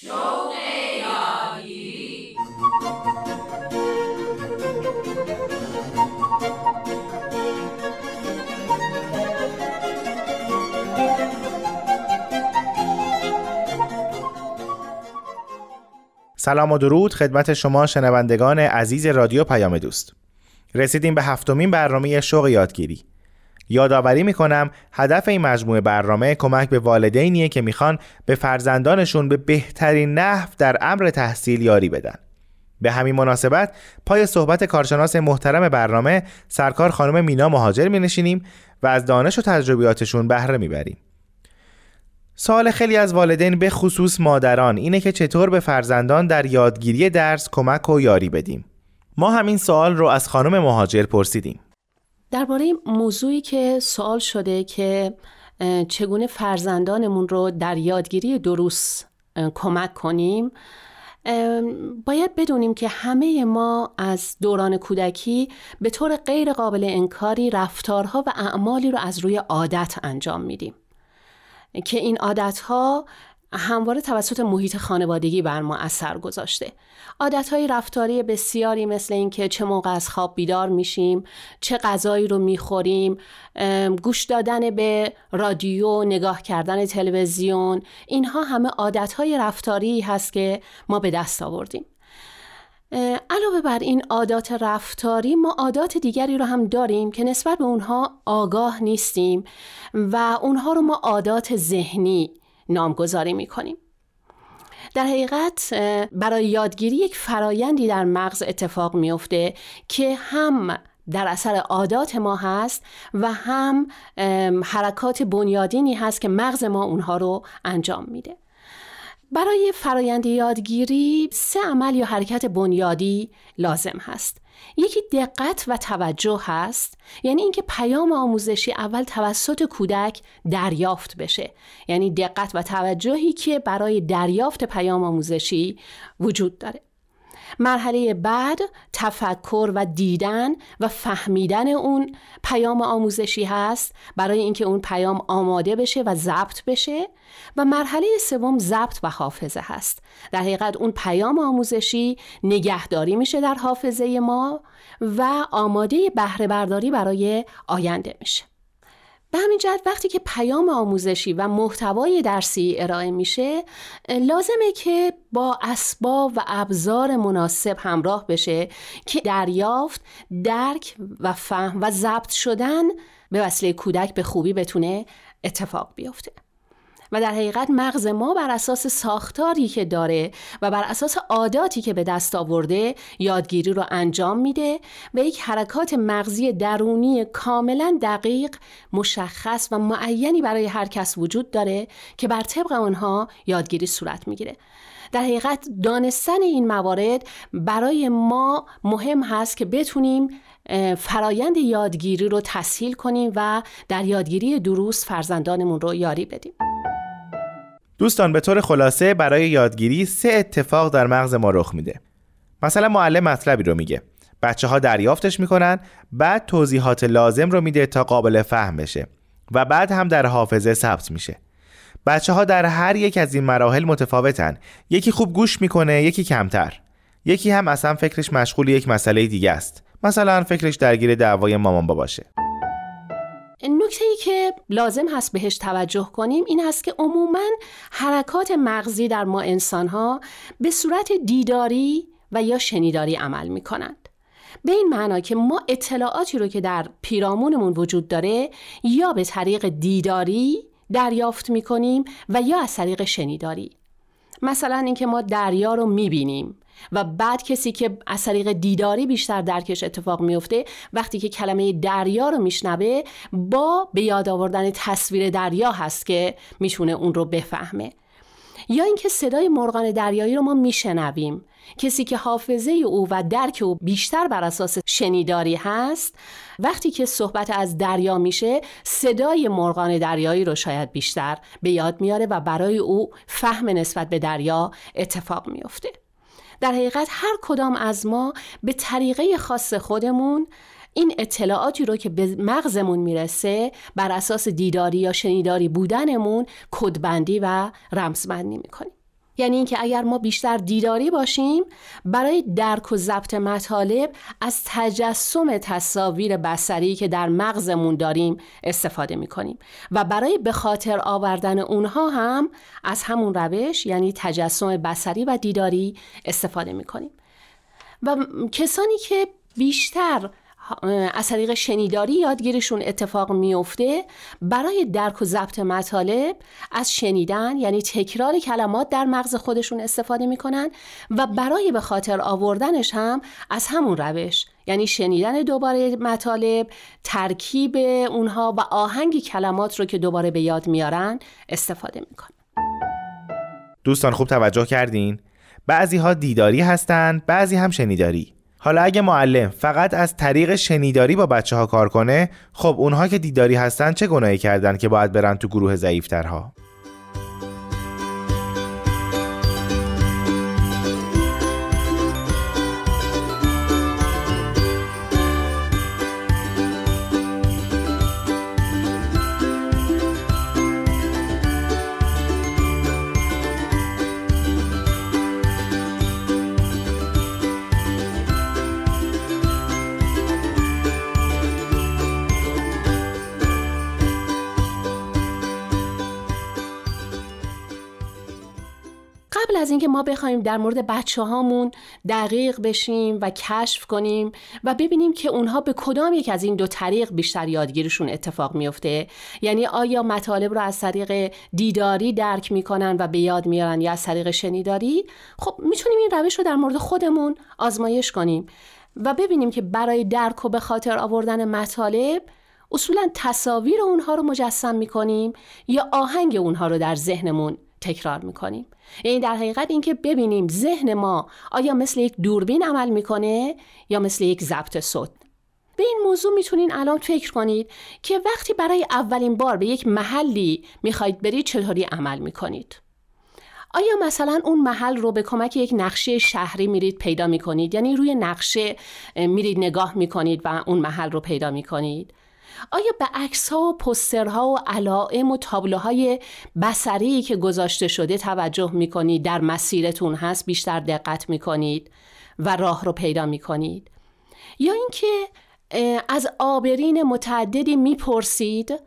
شوق سلام و درود خدمت شما شنوندگان عزیز رادیو پیام دوست. رسیدیم به هفتمین برنامه شوق یادگیری. یادآوری می‌کنم هدف این مجموعه برنامه کمک به والدینیه که می‌خوان به فرزندانشون به بهترین نحو در امر تحصیل یاری بدن به همین مناسبت پای صحبت کارشناس محترم برنامه سرکار خانم مینا مهاجر می نشینیم و از دانش و تجربیاتشون بهره می‌بریم. سوال خیلی از والدین به خصوص مادران اینه که چطور به فرزندان در یادگیری درس کمک و یاری بدیم. ما همین سوال رو از خانم مهاجر پرسیدیم. درباره موضوعی که سوال شده که چگونه فرزندانمون رو در یادگیری درست کمک کنیم باید بدونیم که همه ما از دوران کودکی به طور غیر قابل انکاری رفتارها و اعمالی رو از روی عادت انجام میدیم. که این عادتها همواره توسط محیط خانوادگی بر ما اثر گذاشته. های رفتاری بسیاری مثل اینکه چه موقع از خواب بیدار میشیم چه غذایی رو می‌خوریم گوش دادن به رادیو نگاه کردن تلویزیون اینها همه های رفتاری هست که ما به دست آوردیم. علاوه بر این عادات رفتاری ما عادات دیگری رو هم داریم که نسبت به اونها آگاه نیستیم و اونها رو ما عادات ذهنی نامگذاری می‌کنیم. در حقیقت برای یادگیری یک فرایندی در مغز اتفاق میفته که هم در اثر عادات ما هست و هم حرکات بنیادینی هست که مغز ما اونها رو انجام میده. برای فرایند یادگیری سه عمل یا حرکت بنیادی لازم هست. یکی دقت و توجه هست یعنی اینکه پیام آموزشی اول توسط کودک دریافت بشه. یعنی دقت و توجهی که برای دریافت پیام آموزشی وجود داره. مرحله بعد تفکر و دیدن و فهمیدن اون پیام آموزشی هست. برای اینکه اون پیام آماده بشه و ضبط بشه و مرحله سوم ضبط و حافظه هست در حقیقت اون پیام آموزشی نگهداری میشه در حافظه ما و آماده بهره برداری برای آینده میشه به همین جهت وقتی که پیام آموزشی و محتوای درسی ارائه میشه لازمه که با اسباب و ابزار مناسب همراه بشه که دریافت، درک و فهم و ضبط شدن به وسیله کودک به خوبی بتونه اتفاق بیفته. و در حقیقت مغز ما بر اساس ساختاری که داره و بر اساس عاداتی که به دست آورده یادگیری رو انجام میده و یک حرکات مغزی درونی کاملا دقیق مشخص و معینی برای هر کس وجود داره که بر طبق آنها یادگیری صورت می‌گیره. در حقیقت دانستن این موارد برای ما مهم هست که بتونیم فرایند یادگیری رو تسهیل کنیم و در یادگیری دروس فرزندانمون رو یاری بدیم. دوستان به طور خلاصه برای یادگیری سه اتفاق در مغز ما رخ میده. مثلا معلم مطلبی رو میگه. بچه ها دریافتش می‌کنن بعد توضیحات لازم رو میده تا قابل فهم بشه و بعد هم در حافظه ثبت میشه. بچه ها در هر یک از این مراحل متفاوتن. یکی خوب گوش می‌کنه یکی کمتر. یکی هم اصلا فکرش مشغول یک مسئله دیگه است. مثلا فکرش درگیر دعوای مامان باشه نکته ای که لازم هست بهش توجه کنیم این هست که عموما حرکات مغزی در ما انسان ها به صورت دیداری و یا شنیداری عمل می کنند. به این معنا که ما اطلاعاتی رو که در پیرامونمون وجود داره یا به طریق دیداری دریافت می کنیم و یا از طریق شنیداری مثلا اینکه ما دریا رو می بینیم و بعد کسی که از طریق دیداری بیشتر درکش اتفاق میفته وقتی که کلمه دریا رو میشنوه با به یاد آوردن تصویر دریا هست که می‌تونه اون رو بفهمه. یا اینکه صدای مرغان دریایی رو ما میشنویم. کسی که حافظه او و درک او بیشتر بر اساس شنیداری هست وقتی که صحبت از دریا میشه صدای مرغان دریایی رو شاید بیشتر به یاد میاره و برای او فهم نسبت به دریا اتفاق میفته در حقیقت هر کدام از ما به طریقه خاص خودمون این اطلاعاتی رو که به مغزمون می‌رسه بر اساس دیداری یا شنیداری بودنمون کدبندی و رمزبندی می‌کنیم. یعنی اینکه اگر ما بیشتر دیداری باشیم برای درک و ضبط مطالب از تجسم تصاویر بسری که در مغزمون داریم استفاده می کنیم و برای به خاطر آوردن اونها هم از همون روش یعنی تجسم بسری و دیداری استفاده می کنیم و کسانی که بیشتر از طریق شنیداری یادگیرشون اتفاق میفته برای درک و ضبط مطالب از شنیدن یعنی تکرار کلمات در مغز خودشون استفاده می‌کنن و برای به خاطر آوردنش هم از همون روش یعنی شنیدن دوباره مطالب ترکیب اونها و آهنگ کلمات رو که دوباره به یاد میارن استفاده می‌کنن. دوستان خوب توجه کردین؟ بعضی ها دیداری هستند بعضی هم شنیداری. حالا اگه معلم فقط از طریق شنیداری با بچه ها کار کنه خب اونها که دیداری هستن چه گناهی کردن که باید برن تو گروه ضعیفترها؟ از اینکه ما بخوایم در مورد بچه هامون دقیق بشیم و کشف کنیم و ببینیم که اونها به کدام یک از این دو طریق بیشتر یادگیرشون اتفاق میفته یعنی آیا مطالب رو از طریق دیداری درک می‌کنن و به یاد میارن یا از طریق شنیداری؟ خب می‌تونیم این روش رو در مورد خودمون آزمایش کنیم و ببینیم که برای درک و به خاطر آوردن مطالب اصولا تصاویر اونها رو مجسم می‌کنیم یا آهنگ اونها رو در ذهنمون تکرار می‌کنیم. یعنی در حقیقت اینکه ببینیم ذهن ما آیا مثل یک دوربین عمل می‌کنه یا مثل یک ضبط صوت. به این موضوع می‌تونین الان فکر کنید که وقتی برای اولین بار به یک محلی می‌خواید برید چطوری عمل می‌کنید. آیا مثلا اون محل رو به کمک یک نقشه شهری میرید پیدا می‌کنید؟ یعنی روی نقشه میرید نگاه می‌کنید و اون محل رو پیدا می‌کنید؟ آیا به عکس ها و پسترها و علائم و تابلوهای بسری که گذاشته شده توجه می کنید در مسیرتون هست بیشتر دقت می کنید و راه رو پیدا می کنید یا اینکه از آبرین متعددی می‌پرسید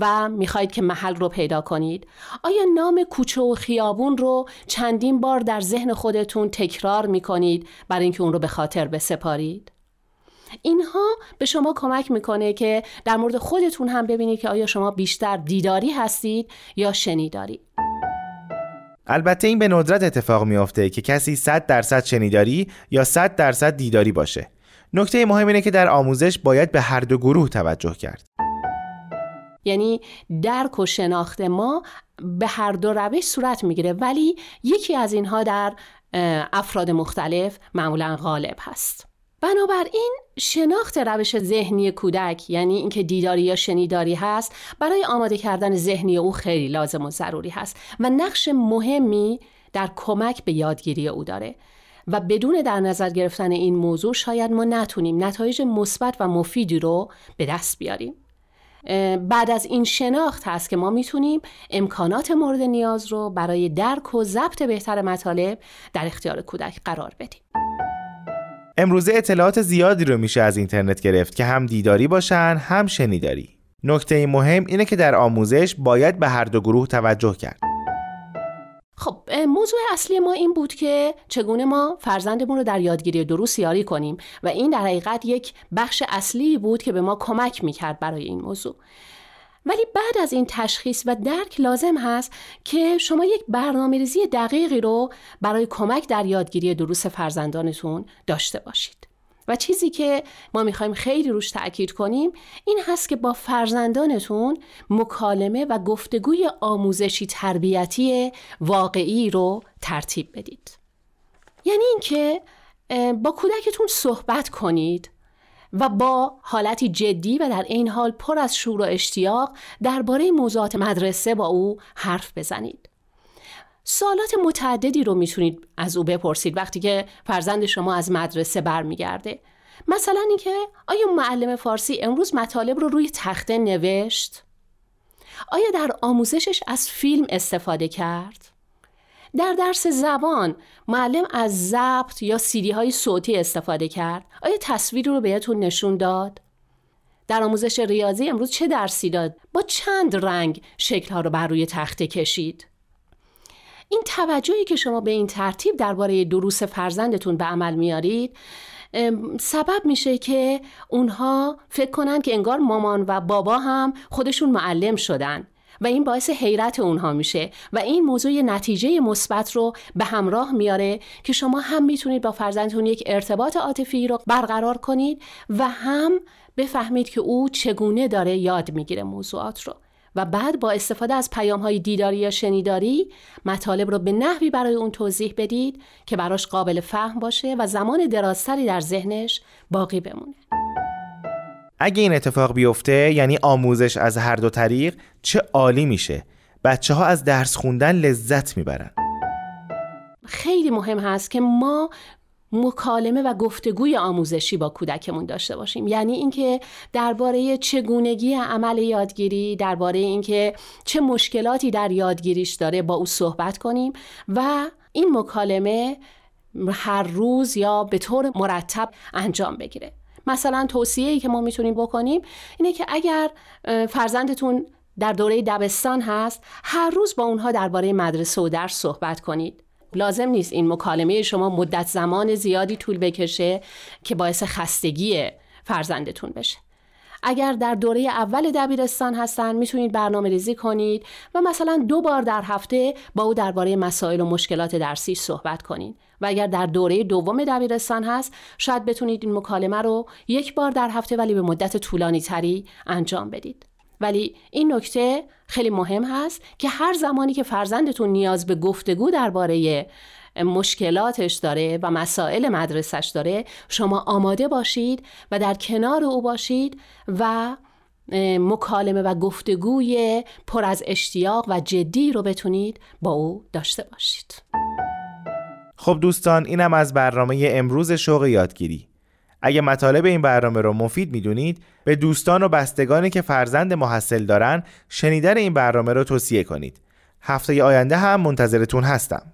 و می‌خواهید که محل رو پیدا کنید؟ آیا نام کوچه و خیابون رو چندین بار در ذهن خودتون تکرار می‌کنید برای اینکه اون رو به خاطر بسپارید؟ اینها به شما کمک می‌کنه که در مورد خودتون هم ببینید که آیا شما بیشتر دیداری هستید یا شنیداری. البته این به ندرت اتفاق میافته که کسی 100 درصد شنیداری یا 100 درصد دیداری باشه. نکته مهم اینه که در آموزش باید به هر دو گروه توجه کرد. یعنی درک و شناخت ما به هر دو روش صورت می‌گیره ولی یکی از اینها در افراد مختلف معمولا غالب هست. بنابراین شناخت روش ذهنی کودک یعنی اینکه دیداری یا شنیداری هست برای آماده کردن ذهنی او خیلی لازم و ضروری هست و نقش مهمی در کمک به یادگیری او داره. و بدون در نظر گرفتن این موضوع شاید ما نتونیم نتایج مثبت و مفیدی رو به دست بیاریم. بعد از این شناخت هست که ما می‌تونیم امکانات مورد نیاز رو برای درک و ضبط بهتر مطالب در اختیار کودک قرار بدیم. امروزه اطلاعات زیادی رو میشه از اینترنت گرفت که هم دیداری باشن هم شنیداری. نکته مهم اینه که در آموزش باید به هر دو گروه توجه کرد. خب موضوع اصلی ما این بود که چگونه ما فرزندمون رو در یادگیری درست یاری کنیم و این در حقیقت یک بخش اصلی بود که به ما کمک می‌کرد برای این موضوع. ولی بعد از این تشخیص و درک لازم هست که شما یک برنامه ریزی دقیقی رو برای کمک در یادگیری دروس فرزندانتون داشته باشید. و چیزی که ما می‌خوایم خیلی روش تأکید کنیم این هست که با فرزندانتون مکالمه و گفتگوی آموزشی تربیتی واقعی رو ترتیب بدید. یعنی اینکه با کودکتون صحبت کنید و با حالتی جدی و در این حال پر از شور و اشتیاق درباره موضوعات مدرسه با او حرف بزنید. سوالات متعددی رو می‌تونید از او بپرسید وقتی که فرزند شما از مدرسه برمیگرده. مثلا اینکه آیا معلم فارسی امروز مطالب رو روی تخته نوشت؟ آیا در آموزشش از فیلم استفاده کرد؟ در درس زبان معلم از ضبط یا سیدی های صوتی استفاده کرد آیا تصویری رو بهتون نشون داد؟ در آموزش ریاضی امروز چه درسی داد؟ با چند رنگ شکلها رو بر روی تخته کشید؟ این توجهی که شما به این ترتیب درباره دروس فرزندتون به عمل میارید سبب میشه که اونها فکر کنن که انگار مامان و بابا هم خودشون معلم شدن و این باعث حیرت اونها میشه و این موضوع نتیجه مثبت رو به همراه میاره که شما هم می‌تونید با فرزندتون یک ارتباط عاطفی رو برقرار کنید و هم بفهمید که او چگونه داره یاد می‌گیره موضوعات رو. و بعد با استفاده از پیام های دیداری یا شنیداری مطالب رو به نحوی برای اون توضیح بدید که براش قابل فهم باشه و زمان درازتری در ذهنش باقی بمونه. اگه این اتفاق بیفته یعنی آموزش از هر دو طریق چه عالی میشه. بچه ها از درس خوندن لذت می‌برن. خیلی مهم هست که ما مکالمه و گفتگوی آموزشی با کودکمون داشته باشیم. یعنی اینکه درباره چگونگی عمل یادگیری درباره اینکه چه مشکلاتی در یادگیریش داره با او صحبت کنیم و این مکالمه هر روز یا به طور مرتب انجام بگیره. مثلا توصیه‌ای که ما می‌تونیم بکنیم اینه که اگر فرزندتون در دوره دبستان هست هر روز با اونها درباره مدرسه و درس صحبت کنید. لازم نیست این مکالمه شما مدت زمان زیادی طول بکشه که باعث خستگی فرزندتون بشه. اگر در دوره اول دبیرستان هستن می‌تونید برنامه ریزی کنید و مثلا دو بار در هفته با او درباره مسائل و مشکلات درسی صحبت کنید. و اگر در دوره دوم دبیرستان هست شاید بتونید این مکالمه رو یک بار در هفته ولی به مدت طولانی تری انجام بدید. ولی این نکته خیلی مهم هست که هر زمانی که فرزندتون نیاز به گفتگو درباره مشکلاتش داره و مسائل مدرسش داره شما آماده باشید و در کنار او باشید و مکالمه و گفتگوی پر از اشتیاق و جدی رو بتونید با او داشته باشید. خب دوستان اینم از برنامه امروز شوق یادگیری. اگه مطالب این برنامه رو مفید می‌دونید به دوستان و بستگانی که فرزند محصل دارن شنیدن این برنامه رو توصیه کنید. هفته آینده هم منتظرتون هستم.